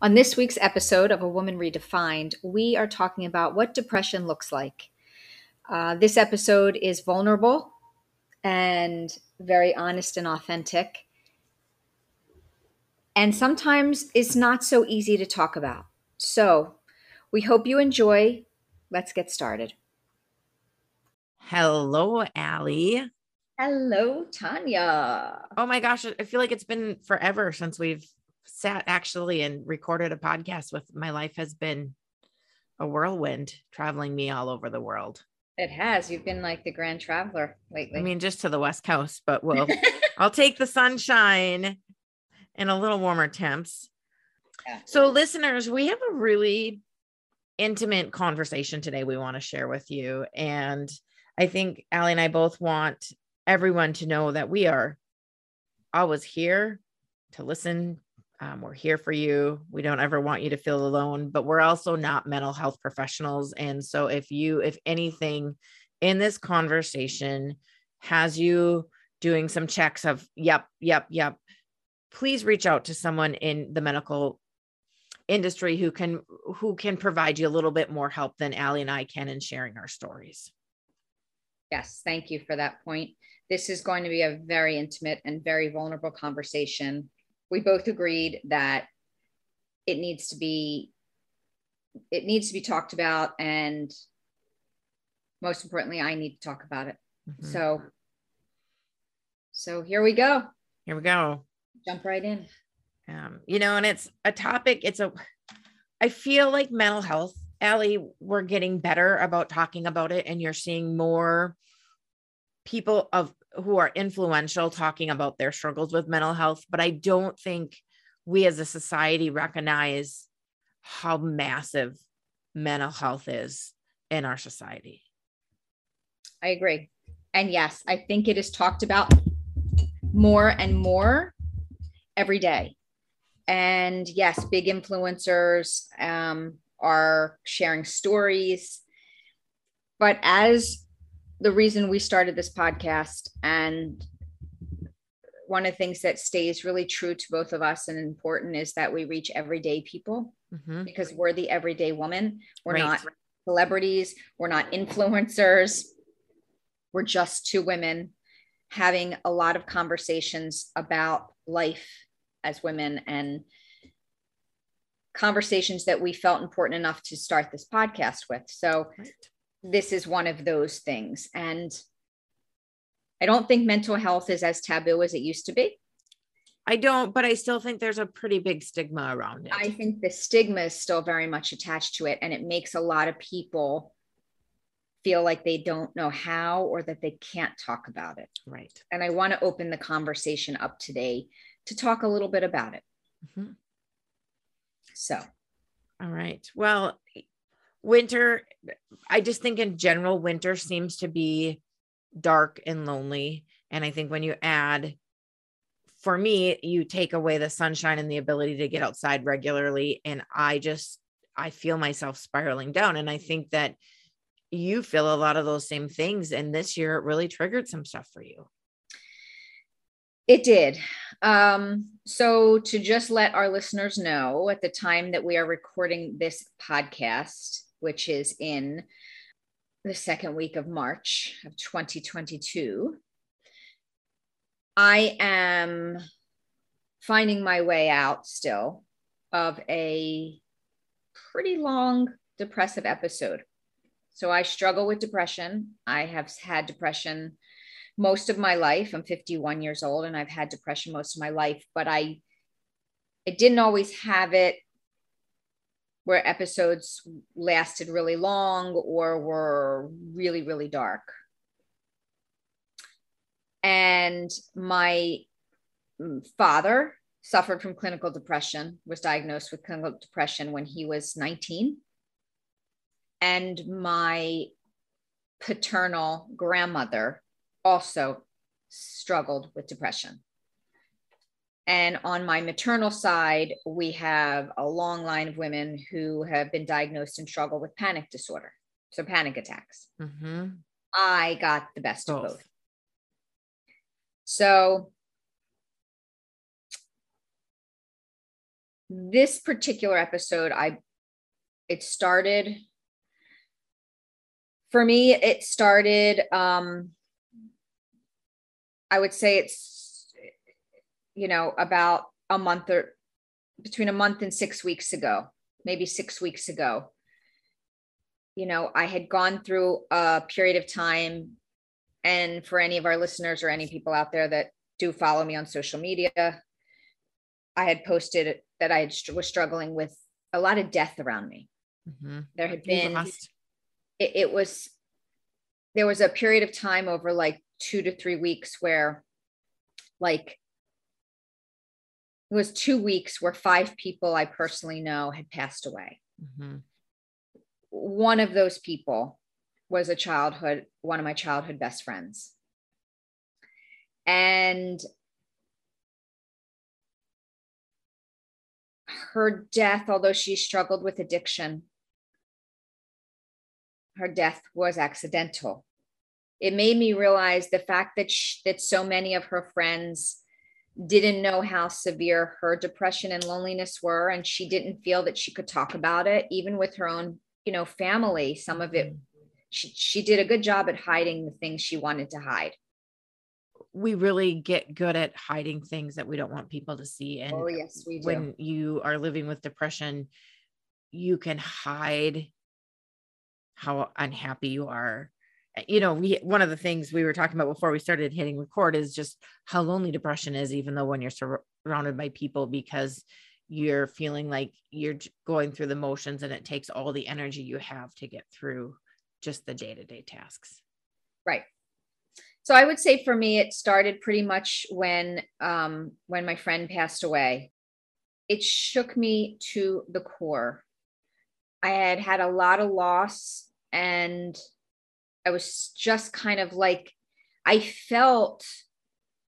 On this week's episode of A Woman Redefined, we are talking about what depression looks like. Uh, this episode is vulnerable and very honest and authentic. And sometimes it's not so easy to talk about. So we hope you enjoy. Let's get started. Hello, Ali. Hello, Tonya. Oh my gosh, I feel like it's been forever since we've sat actually and recorded a podcast with. My life has been a whirlwind, traveling me all over the world. It has. You've been like the grand traveler lately. I mean, just to the West Coast, but we'll, I'll take the sunshine and a little warmer temps. Yeah. So, listeners, we have a really intimate conversation today we want to share with you. And I think Ali and I both want everyone to know that we are always here to listen. Um, we're here for you. We don't ever want you to feel alone, but we're also not mental health professionals. And so, if you, if anything in this conversation has you doing some checks of, yep, yep, yep, please reach out to someone in the medical industry who can who can provide you a little bit more help than Ali and I can in sharing our stories. Yes, thank you for that point. This is going to be a very intimate and very vulnerable conversation. We both agreed that it needs to be it needs to be talked about and most importantly I need to talk about it. Mm-hmm. So so here we go. Here we go. Jump right in. Um, you know, and it's a topic, it's a I feel like mental health Ali, we're getting better about talking about it, and you're seeing more people of who are influential talking about their struggles with mental health. But I don't think we as a society recognize how massive mental health is in our society. I agree. And yes, I think it is talked about more and more every day. And yes, big influencers, um, are sharing stories. But as the reason we started this podcast, and one of the things that stays really true to both of us and important is that we reach everyday people mm-hmm. because we're the everyday woman. We're right. not celebrities, we're not influencers. We're just two women having a lot of conversations about life as women and conversations that we felt important enough to start this podcast with. So right. This is one of those things. And I don't think mental health is as taboo as it used to be. I don't, but I still think there's a pretty big stigma around it. I think the stigma is still very much attached to it. And it makes a lot of people feel like they don't know how or that they can't talk about it. Right. And I want to open the conversation up today to talk a little bit about it. Mm-hmm. So, all right. Well, winter, I just think in general, winter seems to be dark and lonely. And I think when you add, for me, you take away the sunshine and the ability to get outside regularly. And I just, I feel myself spiraling down. And I think that you feel a lot of those same things. And this year it really triggered some stuff for you. It did. Um, so, to just let our listeners know, at the time that we are recording this podcast, which is in the second week of March of 2022, I am finding my way out still of a pretty long depressive episode. So, I struggle with depression. I have had depression most of my life. I'm 51 years old and I've had depression most of my life, but I I didn't always have it where episodes lasted really long or were really really dark. And my father suffered from clinical depression, was diagnosed with clinical depression when he was 19. And my paternal grandmother also struggled with depression. And on my maternal side, we have a long line of women who have been diagnosed and struggle with panic disorder. So, panic attacks. Mm-hmm. I got the best both. of both. So, this particular episode, I it started for me, it started um I would say it's you know about a month or between a month and six weeks ago, maybe six weeks ago. You know, I had gone through a period of time, and for any of our listeners or any people out there that do follow me on social media, I had posted that I was struggling with a lot of death around me. Mm-hmm. There had been, it, it was, there was a period of time over like two to three weeks where, like, was two weeks where five people I personally know had passed away. Mm-hmm. One of those people was a childhood, one of my childhood best friends. And her death, although she struggled with addiction, her death was accidental. It made me realize the fact that she, that so many of her friends didn't know how severe her depression and loneliness were and she didn't feel that she could talk about it even with her own you know family some of it she, she did a good job at hiding the things she wanted to hide we really get good at hiding things that we don't want people to see. And oh, yes, we do. when you are living with depression, you can hide how unhappy you are. Eh, you know, we one of the things we were talking about before we started hitting record is just how lonely depression is, even though when you're sur- surrounded by people, because you're feeling like you're going through the motions and it takes all the energy you have to get through just the day-to-day tasks. Right so I would say for me, it started pretty much when um, when my friend passed away. It shook me to the core. I had had a lot of loss, and I was just kind of like I felt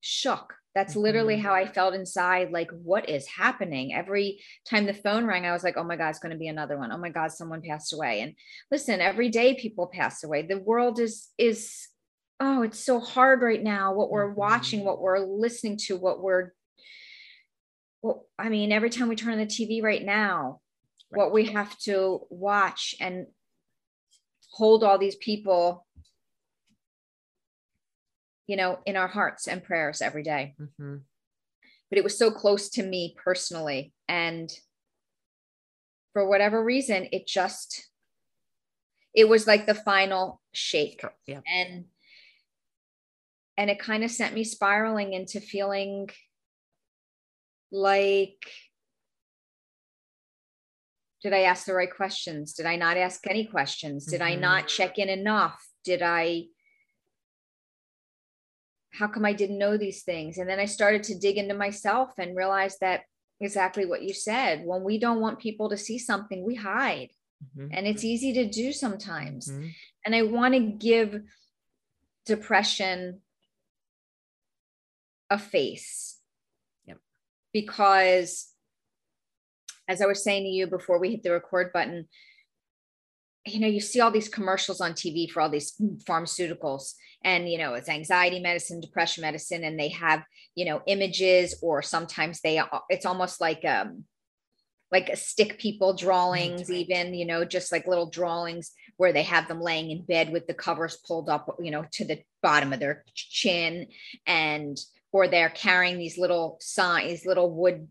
shook. That's literally how I mm-hmm. felt inside. Like, what is happening? Every time the phone rang, I was like, oh my God, it's going to be another one. Oh my God, someone passed away. And listen, every day people pass away. The world is is oh, it's so hard right now, what we're watching, mm-hmm. what we're listening to, what we're, well, I mean, every time we turn on the TV right now, right. what we have to watch and hold all these people, you know, in our hearts and prayers every day. Mm-hmm. But it was so close to me personally. And for whatever reason, it just, it was like the final shake. Yeah. And and it kind of sent me spiraling into feeling like did i ask the right questions did i not ask any questions did mm-hmm. i not check in enough did i how come i didn't know these things and then i started to dig into myself and realize that exactly what you said when we don't want people to see something we hide mm-hmm. and it's easy to do sometimes mm-hmm. and i want to give depression a face. Yep. Because as I was saying to you before we hit the record button, you know, you see all these commercials on TV for all these pharmaceuticals, and you know, it's anxiety medicine, depression medicine, and they have, you know, images, or sometimes they it's almost like um like stick people drawings, right. even, you know, just like little drawings where they have them laying in bed with the covers pulled up, you know, to the bottom of their chin and or they're carrying these little signs, little wood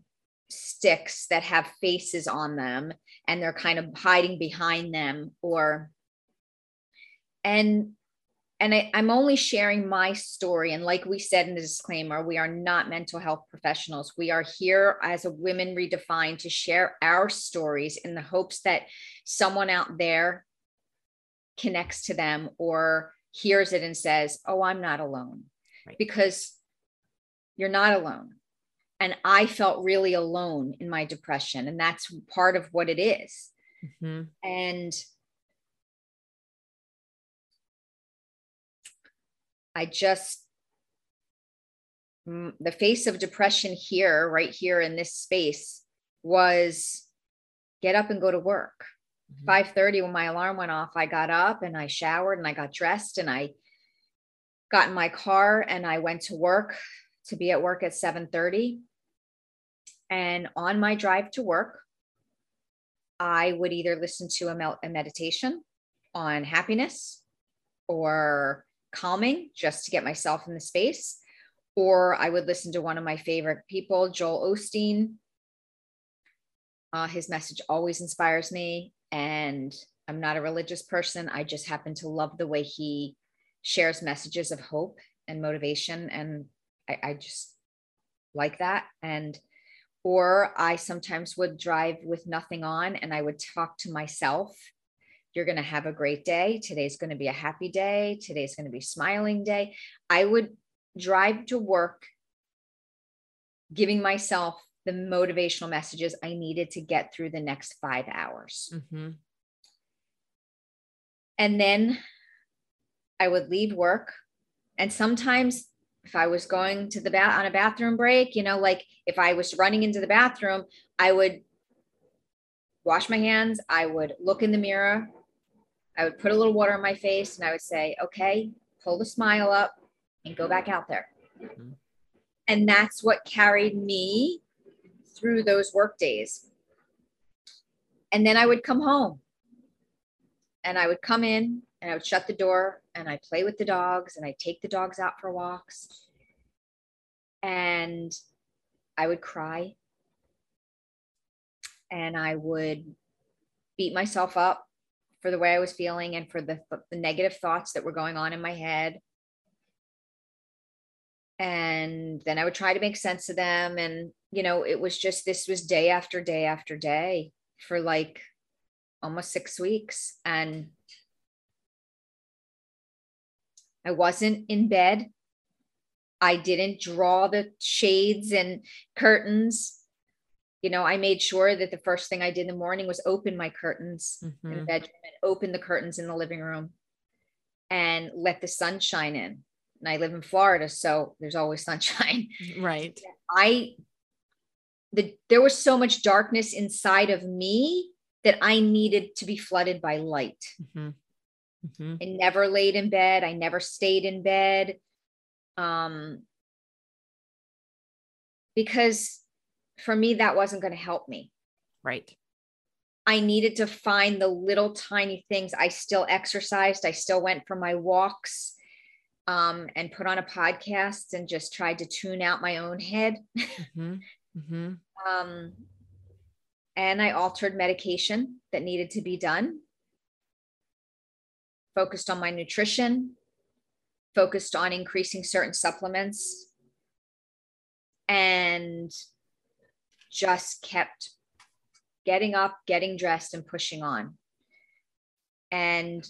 sticks that have faces on them and they're kind of hiding behind them or and and I, am only sharing my story. And like we said in the disclaimer, we are not mental health professionals. We are here as a Women Redefined to share our stories in the hopes that someone out there connects to them or hears it and says, Oh, I'm not alone. Right. Because you're not alone. And I felt really alone in my depression. And that's part of what it is. Mm-hmm. And I just, the face of depression here, right here in this space, was get up and go to work. Mm-hmm. 5:30 when my alarm went off, I got up and I showered and I got dressed and I got in my car and I went to work to be at work at 7:30 And on my drive to work, I would either listen to a, meditation on happiness or calming just to get myself in the space, or I would listen to one of my favorite people, Joel Osteen. Uh, his message always inspires me, and I'm not a religious person. I just happen to love the way he shares messages of hope and motivation, and I, I just like that. And or I sometimes would drive with nothing on and I would talk to myself. You're going to have a great day. Today's going to be a happy day. Today's going to be smiling day. I would drive to work giving myself the motivational messages I needed to get through the next five hours. Mm-hmm. And then I would leave work. And sometimes if I was going to the bath on a bathroom break, you know, like if I was running into the bathroom, I would wash my hands, I would look in the mirror, I would put a little water on my face, and I would say, okay, pull the smile up and go back out there. Mm-hmm. And that's what carried me through those work days. And then I would come home and I would come in and I would shut the door and I play with the dogs and I take the dogs out for walks. And I would cry and I would beat myself up for the way I was feeling and for the, the negative thoughts that were going on in my head. And then I would try to make sense of them. And, you know, it was just this was day after day after day for like almost six weeks. And I wasn't in bed. I didn't draw the shades and curtains. You know, I made sure that the first thing I did in the morning was open my curtains mm-hmm. in the mm-hmm. bedroom and open the curtains in the living room and let the sun shine in. And I live in Florida, so there's always sunshine. Right. I the there was so much darkness inside of me that I needed to be flooded by light. Mm-hmm. Mm-hmm. I never laid in bed. I never stayed in bed. Um, because for me, that wasn't going to help me. Right. I needed to find the little tiny things. I still exercised. I still went for my walks um, and put on a podcast and just tried to tune out my own head. Mm-hmm. Mm-hmm. um, and I altered medication that needed to be done focused on my nutrition, focused on increasing certain supplements, and just kept getting up, getting dressed, and pushing on. And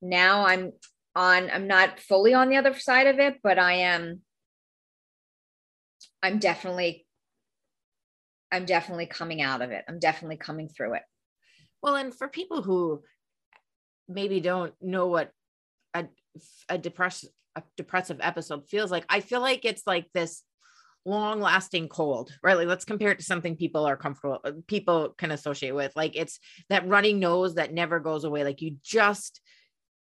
now I'm on, I'm not fully on the other side of it, but I am, I'm definitely, I'm definitely coming out of it. I'm definitely coming through it. Well, and for people who maybe don't know what a a depressive a depressive episode feels like. I feel like it's like this long lasting cold, right? Like let's compare it to something people are comfortable, uh, people can associate with. Like it's that running nose that never goes away. Like you just,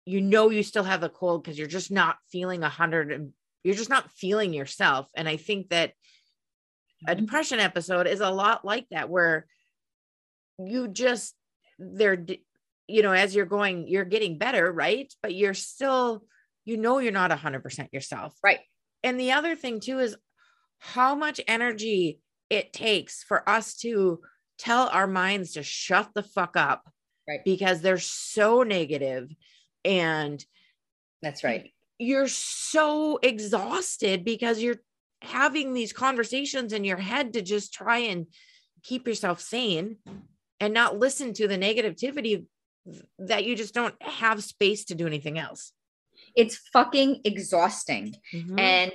you know, you still have the cold because you're just not feeling a hundred, you're just not feeling yourself. And I think that a mm-hmm. depression episode is a lot like that, where you just, they're you know, as you're going, you're getting better, right? But you're still, you know, you're not 100% yourself. Right. And the other thing too is how much energy it takes for us to tell our minds to shut the fuck up. Right. Because they're so negative and that's right. You're so exhausted because you're having these conversations in your head to just try and keep yourself sane and not listen to the negativity that you just don't have space to do anything else. It's fucking exhausting. Mm-hmm. And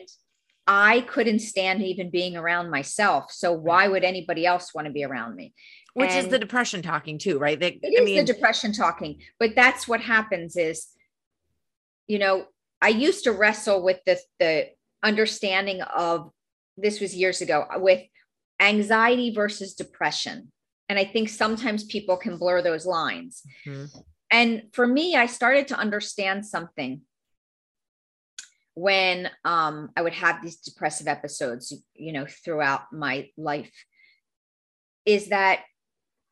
I couldn't stand even being around myself. So why would anybody else want to be around me? Which and is the depression talking too, right? That, it I is mean, the depression talking, but that's what happens is, you know, I used to wrestle with the the understanding of this was years ago with anxiety versus depression. And I think sometimes people can blur those lines. Mm-hmm. And for me, I started to understand something. when um, I would have these depressive episodes, you know, throughout my life, is that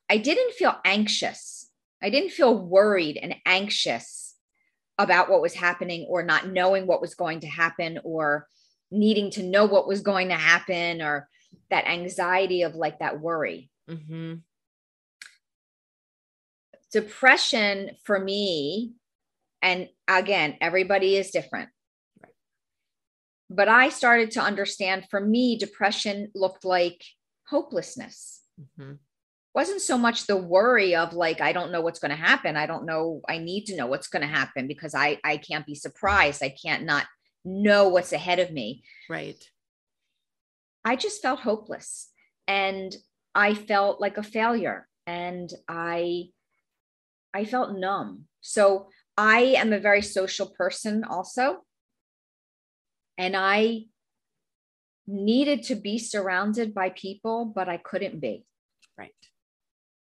I didn't feel anxious. I didn't feel worried and anxious about what was happening or not knowing what was going to happen or needing to know what was going to happen or that anxiety of like that worry. Mm-hmm. Depression for me, and again, everybody is different. But I started to understand for me, depression looked like hopelessness. Mm-hmm. Wasn't so much the worry of like, I don't know what's going to happen. I don't know. I need to know what's going to happen because I, I can't be surprised. I can't not know what's ahead of me. Right. I just felt hopeless and I felt like a failure and I I felt numb. So I am a very social person also. And I needed to be surrounded by people, but I couldn't be. Right.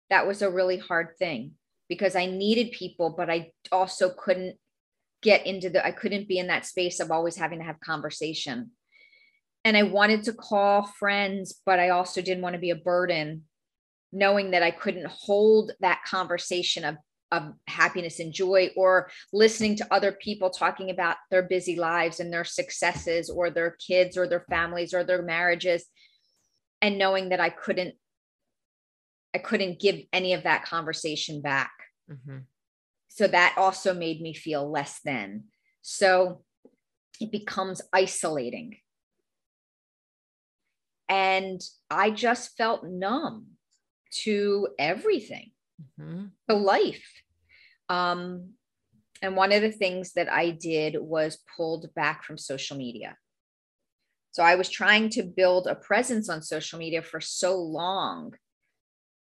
That was a really hard thing because I needed people, but I also couldn't get into the, I couldn't be in that space of always having to have conversation. And I wanted to call friends, but I also didn't want to be a burden, knowing that I couldn't hold that conversation of of happiness and joy or listening to other people talking about their busy lives and their successes or their kids or their families or their marriages and knowing that i couldn't i couldn't give any of that conversation back. Mm-hmm. so that also made me feel less than. So it becomes isolating. And i just felt numb to everything mm-hmm. to life. Um, and one of the things that I did was pulled back from social media. So I was trying to build a presence on social media for so long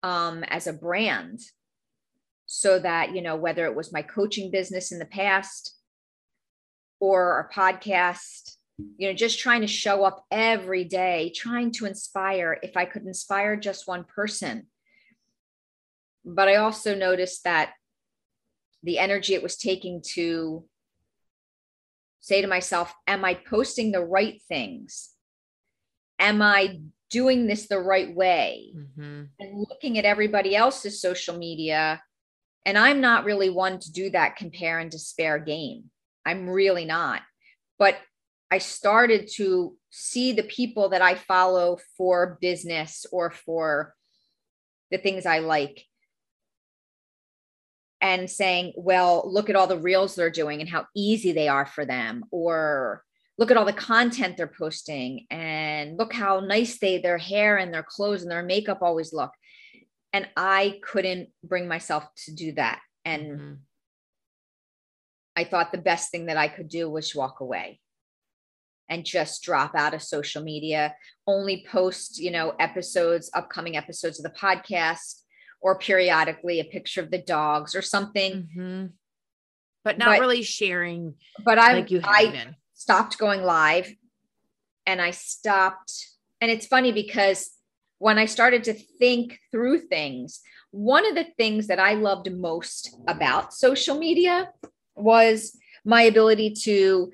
um, as a brand, so that, you know, whether it was my coaching business in the past or a podcast, you know, just trying to show up every day, trying to inspire. If I could inspire just one person, but I also noticed that the energy it was taking to say to myself, Am I posting the right things? Am I doing this the right way? Mm-hmm. And looking at everybody else's social media. And I'm not really one to do that compare and despair game. I'm really not. But I started to see the people that I follow for business or for the things I like and saying, well, look at all the reels they're doing and how easy they are for them, or look at all the content they're posting and look how nice they their hair and their clothes and their makeup always look. And I couldn't bring myself to do that. And mm-hmm. I thought the best thing that I could do was walk away and just drop out of social media, only post, you know, episodes, upcoming episodes of the podcast or periodically a picture of the dogs or something. Mm-hmm. But not but, really sharing. But I, like you I been. stopped going live and I stopped. And it's funny because when I started to think through things, one of the things that I loved most about social media was my ability to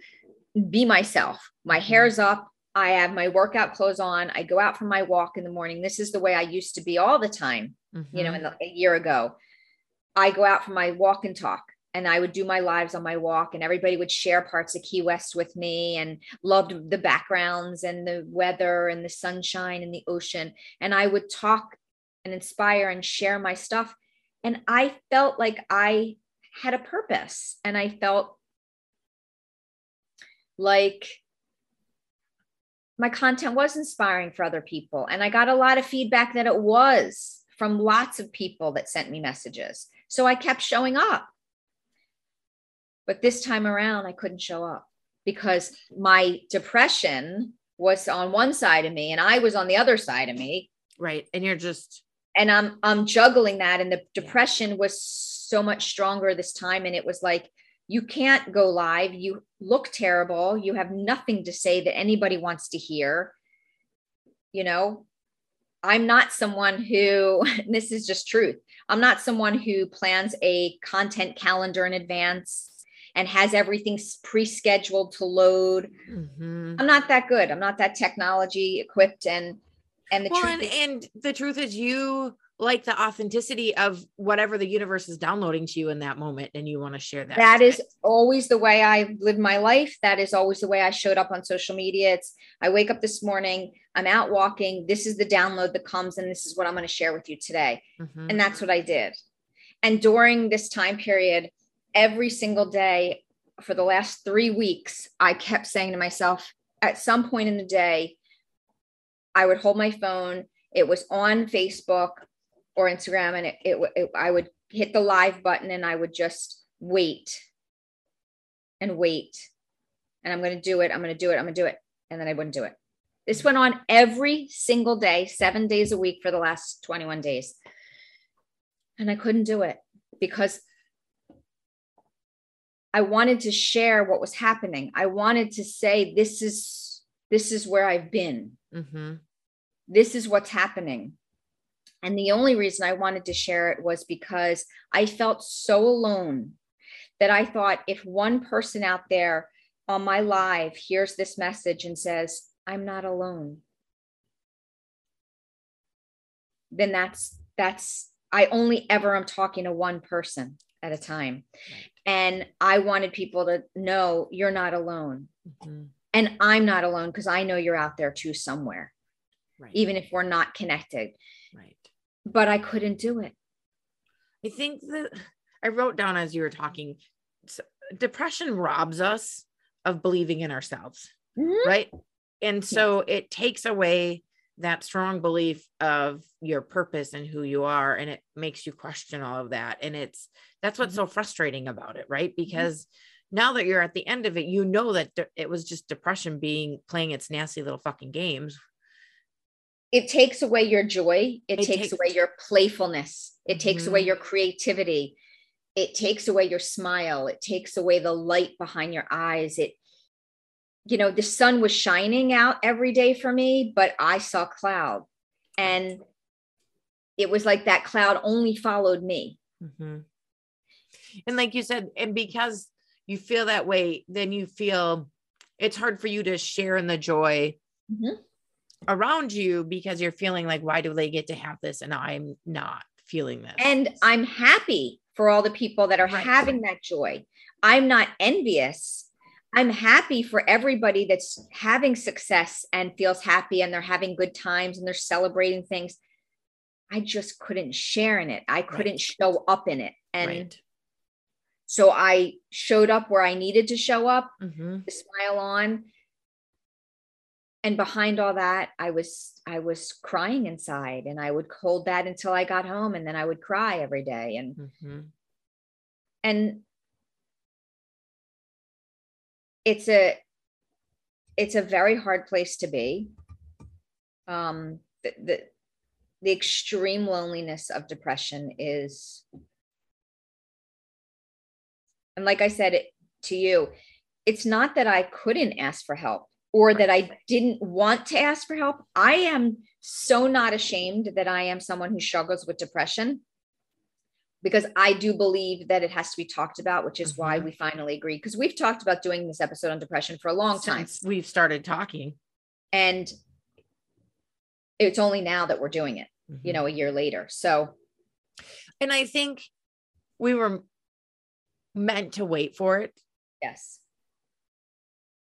be myself. My mm-hmm. hair's up. I have my workout clothes on. I go out for my walk in the morning. This is the way I used to be all the time mm-hmm. you know, mm-hmm. in the, a year ago. I go out for my walk and talk and I would do my lives on my walk and everybody would share parts of Key West with me and loved the backgrounds and the weather and the sunshine and the ocean. And I would talk and inspire and share my stuff. And I felt like I had a purpose and I felt like my content was inspiring for other people. And I got a lot of feedback that it was from lots of people that sent me messages. So I kept showing up. But this time around, I couldn't show up because my depression was on one side of me and I was on the other side of me. Right. And you're just and I'm I'm juggling that and the depression was so much stronger this time and it was like you can't go live. You look terrible. You have nothing to say that anybody wants to hear. You know, I'm not someone who, this is just truth. I'm not someone who plans a content calendar in advance. and has everything pre-scheduled to load. Mm-hmm. I'm not that good. I'm not that technology equipped and and the well, truth and, is- and the truth is you like the authenticity of whatever the universe is downloading to you in that moment and you want to share that that is always the way i live my life. That is always the way i showed up on social media. It's i wake up this morning i'm out walking this is the download that comes and this is what i'm going to share with you today. Mm-hmm. and that's what i did. And during this time period every single day for the last three weeks i kept saying to myself at some point in the day i would hold my phone. It was on facebook or Instagram, and it, it, it I would hit the live button and I would just wait and wait. And I'm going to do it. I'm going to do it. I'm going to do it. And then I wouldn't do it. This went on every single day, seven days a week for the last 21 days. And I couldn't do it because I wanted to share what was happening. I wanted to say, this is, this is where I've been. Mm-hmm. This is what's happening. And the only reason I wanted to share it was because I felt so alone that I thought if one person out there on my live hears this message and says, I'm not alone, then that's, that's, I only ever am talking to one person at a time. And I wanted people to know you're not alone. Mm-hmm. And I'm not alone because I know you're out there too somewhere, right. even if we're not connected. But I couldn't do it. I think that I wrote down as you were talking depression robs us of believing in ourselves, mm-hmm. right? And so it takes away that strong belief of your purpose and who you are and it makes you question all of that and it's that's what's mm-hmm. so frustrating about it right mm-hmm. because mm-hmm. now that you're at the end of it you know that it was just depression being playing its nasty little fucking games it takes away your joy it, it takes, takes, away your playfulness it takes mm-hmm. away your creativity it takes away your smile it takes away the light behind your eyes it you know the sun was shining out every day for me but i saw cloud and it was like that cloud only followed me mm-hmm. and like you said and because you feel that way then you feel it's hard for you to share in the joy mm-hmm around you because you're feeling like, why do they get to have this and I'm not feeling this? And I'm happy for all the people that are right. having that joy. I'm not envious. I'm happy for everybody that's having success and feels happy and they're having good times and they're celebrating things. I just couldn't share in it. I couldn't right. show up in it. And right. so I showed up where I needed to show up, mm-hmm. smile on, and behind all that i was i was crying inside and i would hold that until i got home and then i would cry every day. And mm-hmm. and it's a it's a very hard place to be. Um the, the the extreme loneliness of depression is and like i said it to you it's not that i couldn't ask for help or that I didn't want to ask for help. I am so not ashamed that I am someone who struggles with depression because I do believe that it has to be talked about, which is mm-hmm. why we finally agreed. Because we've talked about doing this episode on depression for a long time. Since. We've started talking. And it's only now that we're doing it, mm-hmm. you know, a year later. So, and I think we were meant to wait for it. Yes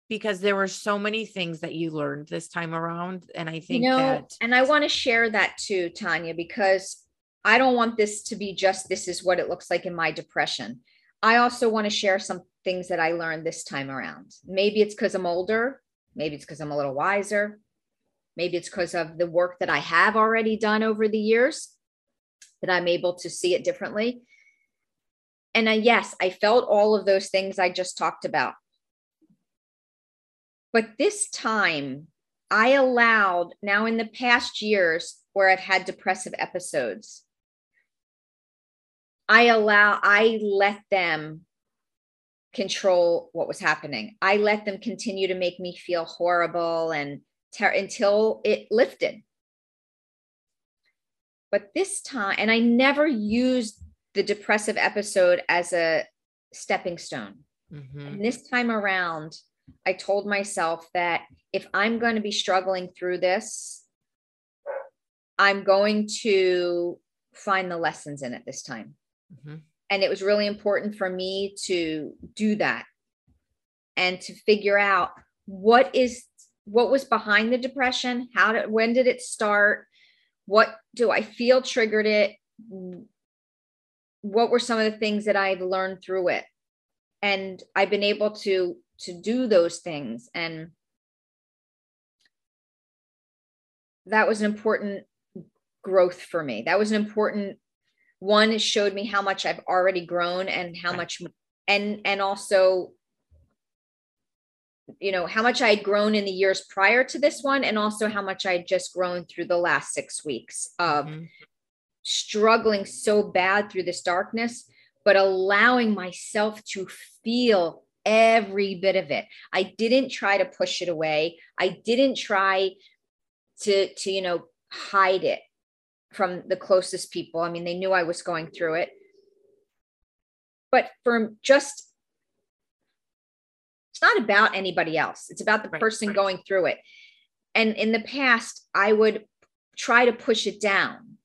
because there were so many things that you learned this time around. And I think you know, that and I want to share that too, Tonya, because I don't want this to be just this is what it looks like in my depression. I also want to share some things that I learned this time around. Maybe it's because I'm older, maybe it's because I'm a little wiser, maybe it's because of the work that I have already done over the years that I'm able to see it differently. And I, yes, I felt all of those things I just talked about. But this time, I allowed now in the past years where I've had depressive episodes, I allow, I let them control what was happening. I let them continue to make me feel horrible and ter- until it lifted. But this time, and I never used the depressive episode as a stepping stone. Mm-hmm. And this time around, I told myself that if I'm going to be struggling through this, I'm going to find the lessons in it this time. Mm-hmm. And it was really important for me to do that and to figure out what is what was behind the depression, how did when did it start? What do I feel triggered it? What were some of the things that I've learned through it? And I've been able to to do those things and that was an important growth for me. That was an important one. It showed me how much I've already grown and how much and and also you know how much I had grown in the years prior to this one and also how much I had just grown through the last 6 weeks of mm-hmm. struggling so bad through this darkness but allowing myself to feel every bit of it. I didn't try to push it away. I didn't try to to you know hide it from the closest people. I mean, they knew I was going through it. But for just, it's not about anybody else, it's about the right, person right. going through it. And in the past, I would try to push it down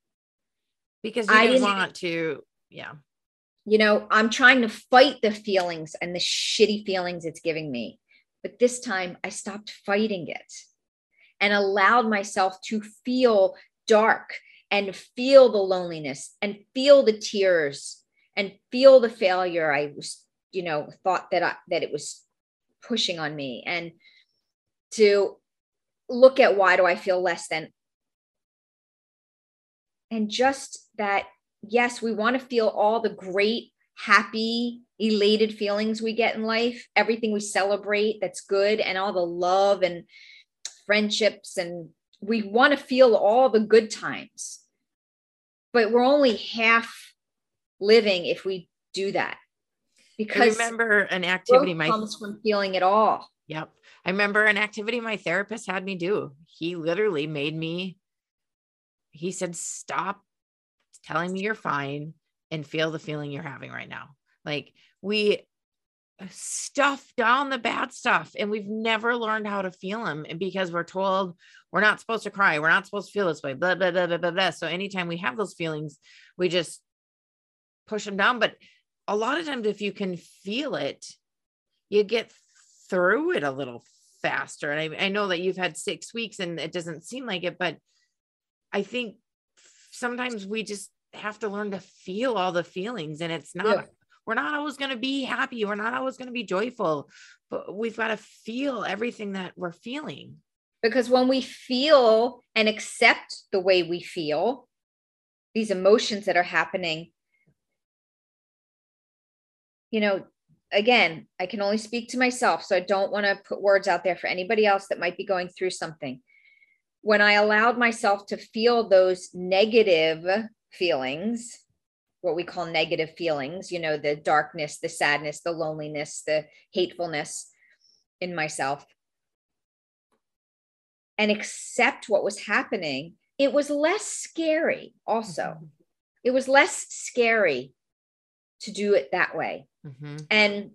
because you didn't, didn't want to, yeah. You know, I'm trying to fight the feelings and the shitty feelings it's giving me. But this time I stopped fighting it and allowed myself to feel dark and feel the loneliness and feel the tears and feel the failure I was, you know, thought that I, that it was pushing on me and to look at why do I feel less than and just that yes, we want to feel all the great, happy, elated feelings we get in life, everything we celebrate that's good and all the love and friendships and we want to feel all the good times. But we're only half living if we do that because I remember an activity my comes from feeling it all. Yep. I remember an activity my therapist had me do. He literally made me he said stop telling me you're fine and feel the feeling you're having right now. Like we stuff down the bad stuff and we've never learned how to feel them because we're told we're not supposed to cry we're not supposed to feel this way blah blah blah blah blah, blah. so anytime we have those feelings we just push them down. But a lot of times if you can feel it you get through it a little faster. And I, I know that you've had six weeks and it doesn't seem like it but i think sometimes we just have to learn to feel all the feelings and it's not yeah we're not always going to be happy. We're not always going to be joyful, but we've got to feel everything that we're feeling. Because when we feel and accept the way we feel, these emotions that are happening, you know, again, I can only speak to myself. So I don't want to put words out there for anybody else that might be going through something. When I allowed myself to feel those negative feelings, what we call negative feelings, you know, the darkness, the sadness, the loneliness, the hatefulness in myself, and accept what was happening, it was less scary, also. Mm-hmm. It was less scary to do it that way. Mm-hmm. And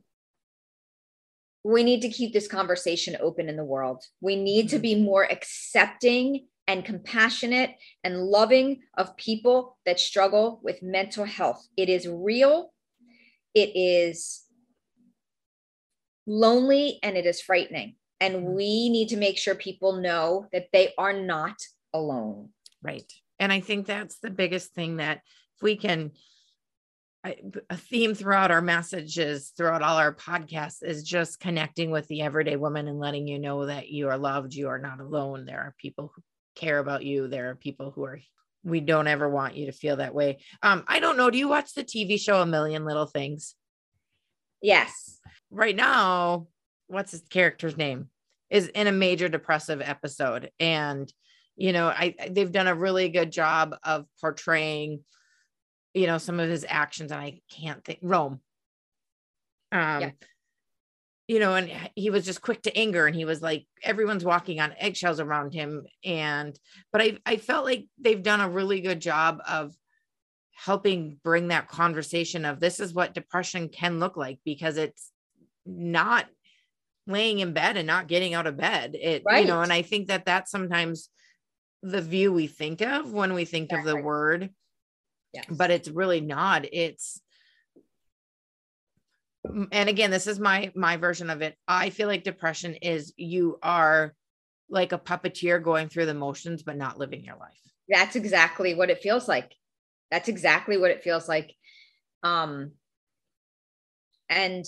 we need to keep this conversation open in the world. We need mm-hmm. to be more accepting and compassionate and loving of people that struggle with mental health. It is real, it is lonely, and it is frightening. And mm-hmm. we need to make sure people know that they are not alone. Right. And I think that's the biggest thing that if we can a theme throughout our messages, throughout all our podcasts, is just connecting with the everyday woman and letting you know that you are loved, you are not alone. There are people who care about you. There are people who are we don't ever want you to feel that way. Um, I don't know. Do you watch the TV show A Million Little Things? Yes. Right now, what's his character's name? Is in a major depressive episode. And, you know, I they've done a really good job of portraying, you know, some of his actions, and I can't think Rome. Um yeah you know, and he was just quick to anger and he was like, everyone's walking on eggshells around him. And, but I, I felt like they've done a really good job of helping bring that conversation of this is what depression can look like because it's not laying in bed and not getting out of bed. It, Right. you know, and I think that that's sometimes the view we think of when we think of the word, Yes. but it's really not. It's, and again, this is my my version of it. I feel like depression is you are like a puppeteer going through the motions, but not living your life. that's exactly what it feels like that's exactly what it feels like um and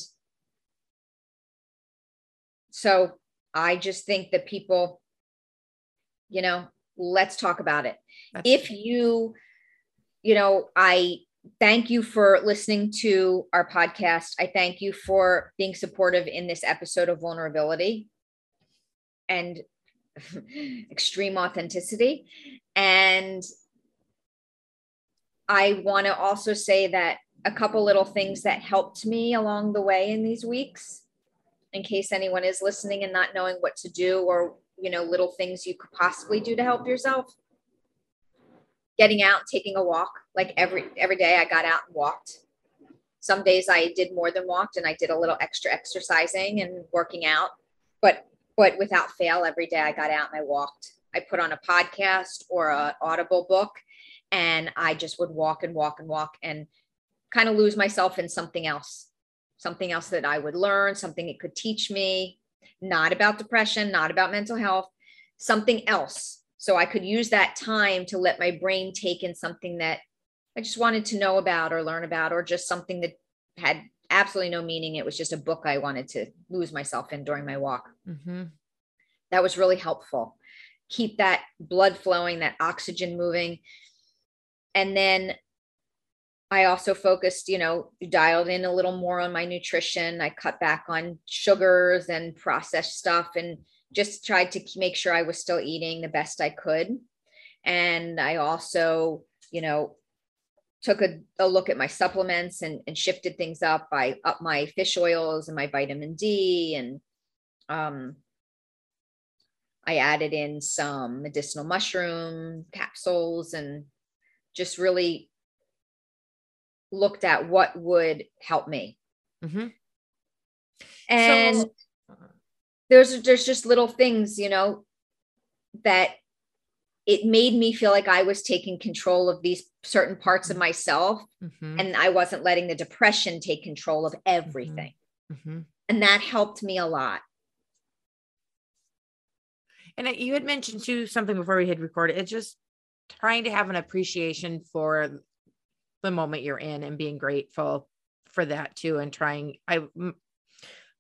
so i just think that people you know let's talk about it That's- if you you know i thank you for listening to our podcast. I thank you for being supportive in this episode of vulnerability and extreme authenticity. And i want to also say that a couple little things that helped me along the way in these weeks in case anyone is listening and not knowing what to do or you know little things you could possibly do to help yourself getting out taking a walk. Like every every day i got out and walked. Some days i did more than walked and i did a little extra exercising and working out. But but without fail every day i got out and i walked. I put on a podcast or a audible book and i just would walk and walk and walk and kind of lose myself in something else. Something else that i would learn something it could teach me. Not about depression not about mental health something else so i could use that time to let my brain take in something that i just wanted to know about or learn about or just something that had absolutely no meaning. It was just a book i wanted to lose myself in during my walk. Mhm. that was really helpful. Keep that blood flowing that oxygen moving. And then i also focused you know dialed in a little more on my nutrition. I cut back on sugars and processed stuff and just tried to make sure i was still eating the best i could and i also you know took a, a look at my supplements and, and shifted things up i up my fish oils and my vitamin d and um I added in some medicinal mushroom capsules and just really looked at what would help me. Mm-hmm. And So- there's there's just little things, you know, that it made me feel like I was taking control of these certain parts of myself Mhm. and I wasn't letting the depression take control of everything. Mhm. And that helped me a lot. And you had mentioned too something before we had recorded. It's just trying to have an appreciation for the moment you're in and being grateful for that too. And trying, I,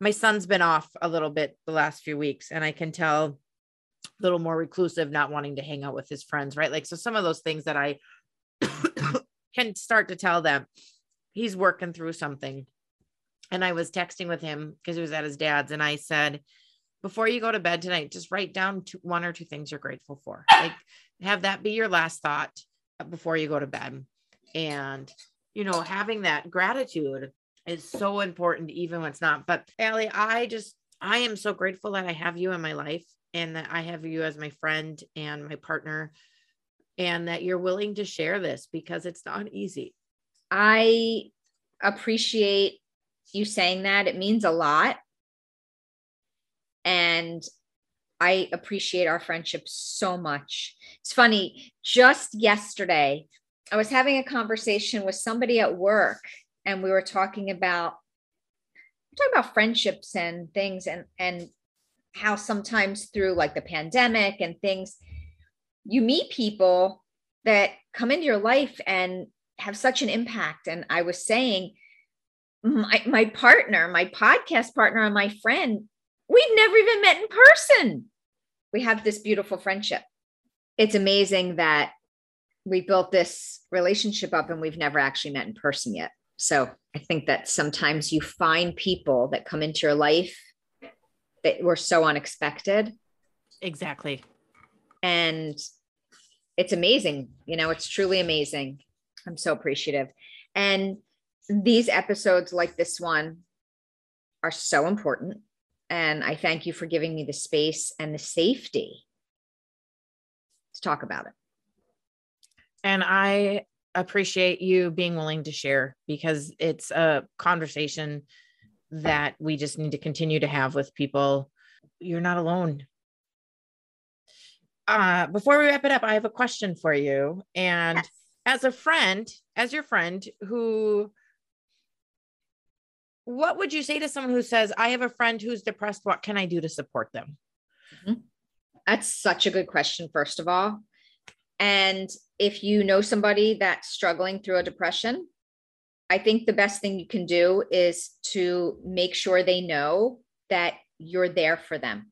my son's been off a little bit the last few weeks, and I can tell a little more reclusive, not wanting to hang out with his friends, right? Like, so some of those things that I can start to tell them he's working through something. And I was texting with him because he was at his dad's, and I said, before you go to bed tonight, just write down two, one or two things you're grateful for. Like have that be your last thought before you go to bed. And, you know, having that gratitude is so important, even when it's not. But Ali, I just, I am so grateful that I have you in my life and that I have you as my friend and my partner and that you're willing to share this because it's not easy. I appreciate you saying that. It means a lot. And I appreciate our friendship so much. It's funny, just yesterday, I was having a conversation with somebody at work, and we were talking about talking about friendships and things and and how sometimes through like the pandemic and things you meet people that come into your life and have such an impact. And I was saying, my, my partner, my podcast partner, and my friend, we've never even met in person. We have this beautiful friendship. It's amazing that we built this relationship up and we've never actually met in person yet. So I think that sometimes you find people that come into your life that were so unexpected. Exactly. and it's amazing you know it's truly amazing. I'm so appreciative. And these episodes like this one are so important. And i thank you for giving me the space and the safety to talk about it. And I appreciate you being willing to share because it's a conversation that we just need to continue to have with people. You're not alone. Uh, before we wrap it up, I have a question for you. And yes. as a friend, as your friend who what would you say to someone who says, I have a friend who's depressed? What can I do to support them? Mm-hmm. That's such a good question, first of all. And if you know somebody that's struggling through a depression, I think the best thing you can do is to make sure they know that you're there for them.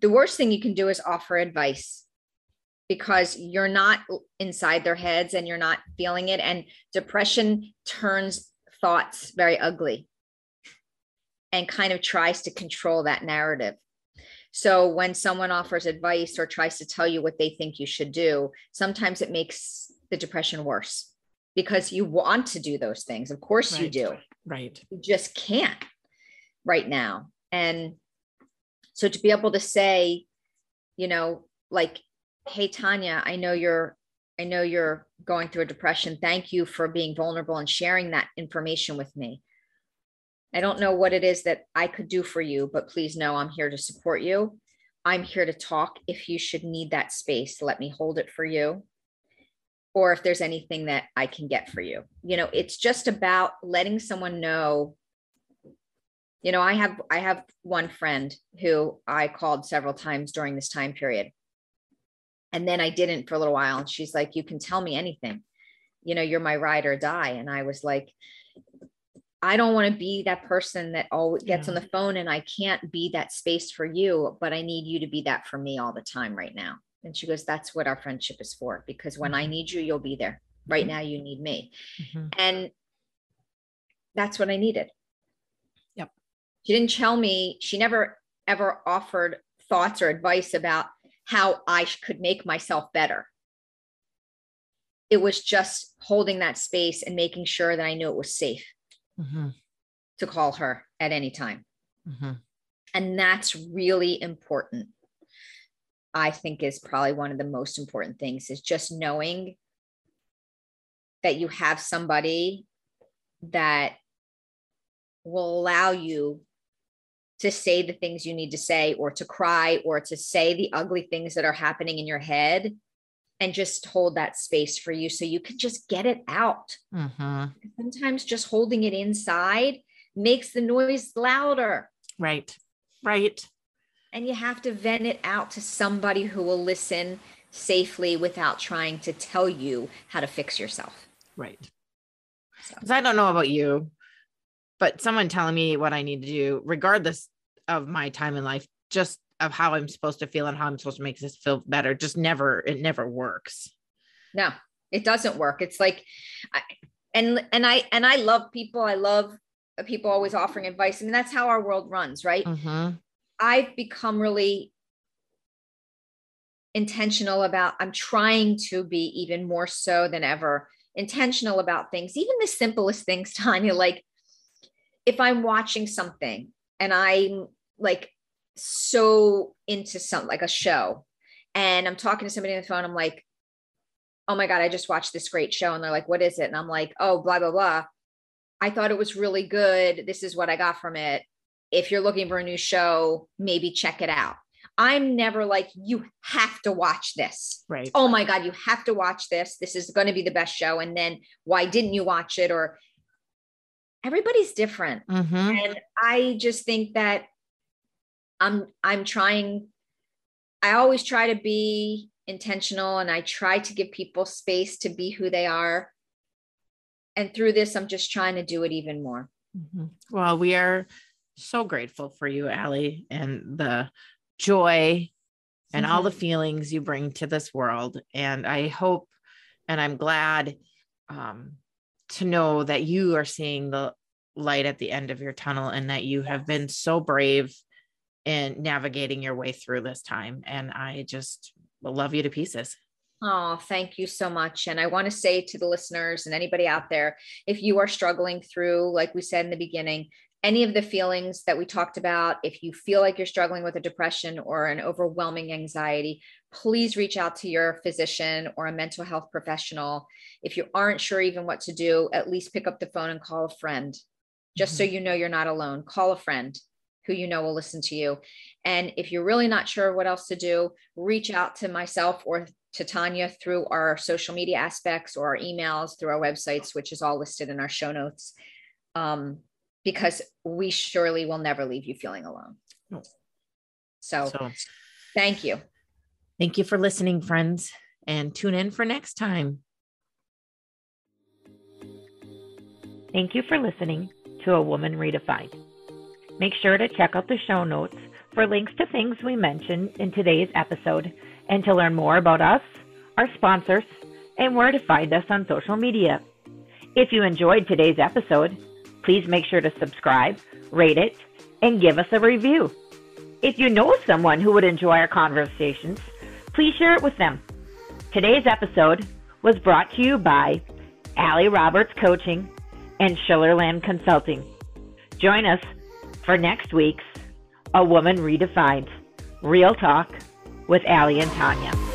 The worst thing you can do is offer advice because you're not inside their heads and you're not feeling it. And depression turns thoughts very ugly and kind of tries to control that narrative. So when someone offers advice or tries to tell you what they think you should do, sometimes it makes the depression worse because you want to do those things. Of course right. you do. Right. You just can't right now. And so to be able to say, you know, like, hey Tonya, I know you're I know you're going through a depression. Thank you for being vulnerable and sharing that information with me. I don't know what it is that I could do for you, but please know I'm here to support you. I'm here to talk if you should need that space. Let me hold it for you. Or if there's anything that I can get for you. You know, it's just about letting someone know. You know, I have I have one friend who I called several times during this time period. And then I didn't for a little while. And she's like, You can tell me anything. You know, you're my ride or die. And I was like, I don't want to be that person that always gets yeah. on the phone and I can't be that space for you, but I need you to be that for me all the time right now. And she goes, That's what our friendship is for. Because when mm-hmm. I need you, you'll be there. Right mm-hmm. now, you need me. Mm-hmm. And that's what I needed. Yep. She didn't tell me, she never ever offered thoughts or advice about how I could make myself better. It was just holding that space and making sure that I knew it was safe mm-hmm. to call her at any time. Mm-hmm. And that's really important. I think is probably one of the most important things is just knowing that you have somebody that will allow you to say the things you need to say or to cry or to say the ugly things that are happening in your head and just hold that space for you so you can just get it out. Mm-hmm. Sometimes just holding it inside makes the noise louder. Right. Right. And you have to vent it out to somebody who will listen safely without trying to tell you how to fix yourself. Right. Because so. I don't know about you, but someone telling me what I need to do, regardless of my time in life, just of how I'm supposed to feel and how I'm supposed to make this feel better just never it never works. No, it doesn't work. It's like I, and and I and I love people. I love people always offering advice. I mean, that's how our world runs, right? Mm-hmm. I've become really intentional about I'm trying to be even more so than ever intentional about things, even the simplest things, Tonya, like if I'm watching something and I'm like so into some like a show and I'm talking to somebody on the phone, I'm like, oh my God, I just watched this great show. And they're like, what is it? And I'm like, oh, blah, blah, blah. I thought it was really good. This is what I got from it. If you're looking for a new show, maybe check it out. I'm never like, you have to watch this. Right. Oh my God, you have to watch this. This is going to be the best show. And then why didn't you watch it? Or everybody's different. Mm-hmm. And I just think that I'm I'm trying I always try to be intentional and I try to give people space to be who they are. And through this, I'm just trying to do it even more. Mm-hmm. Well, we are so grateful for you, Ali, and the joy and mm-hmm. all the mm-hmm. feelings you bring to this world. And I hope and I'm glad um, to know that you are seeing the light at the end of your tunnel and that you have been so brave in navigating your way through this time. And I just love you to pieces. Oh, thank you so much. And I want to say to the listeners and anybody out there if you are struggling through, like we said in the beginning, any of the feelings that we talked about, if you feel like you're struggling with a depression or an overwhelming anxiety, please reach out to your physician or a mental health professional. If you aren't sure even what to do, at least pick up the phone and call a friend just mm-hmm. so you know you're not alone. Call a friend who you know will listen to you. And if you're really not sure what else to do, reach out to myself or to Tonya through our social media aspects or our emails through our websites, which is all listed in our show notes. Um, because we surely will never leave you feeling alone. So, so thank you. Thank you for listening, friends, and tune in for next time. Thank you for listening to A Woman Redefined. Make sure to check out the show notes for links to things we mentioned in today's episode and to learn more about us, our sponsors, and where to find us on social media. If you enjoyed today's episode, please make sure to subscribe, rate it, and give us a review. If you know someone who would enjoy our conversations, please share it with them. Today's episode was brought to you by Ali Roberts Coaching and Schillerland Consulting. Join us for next week's A Woman Redefined Real Talk with Ali and Tonya.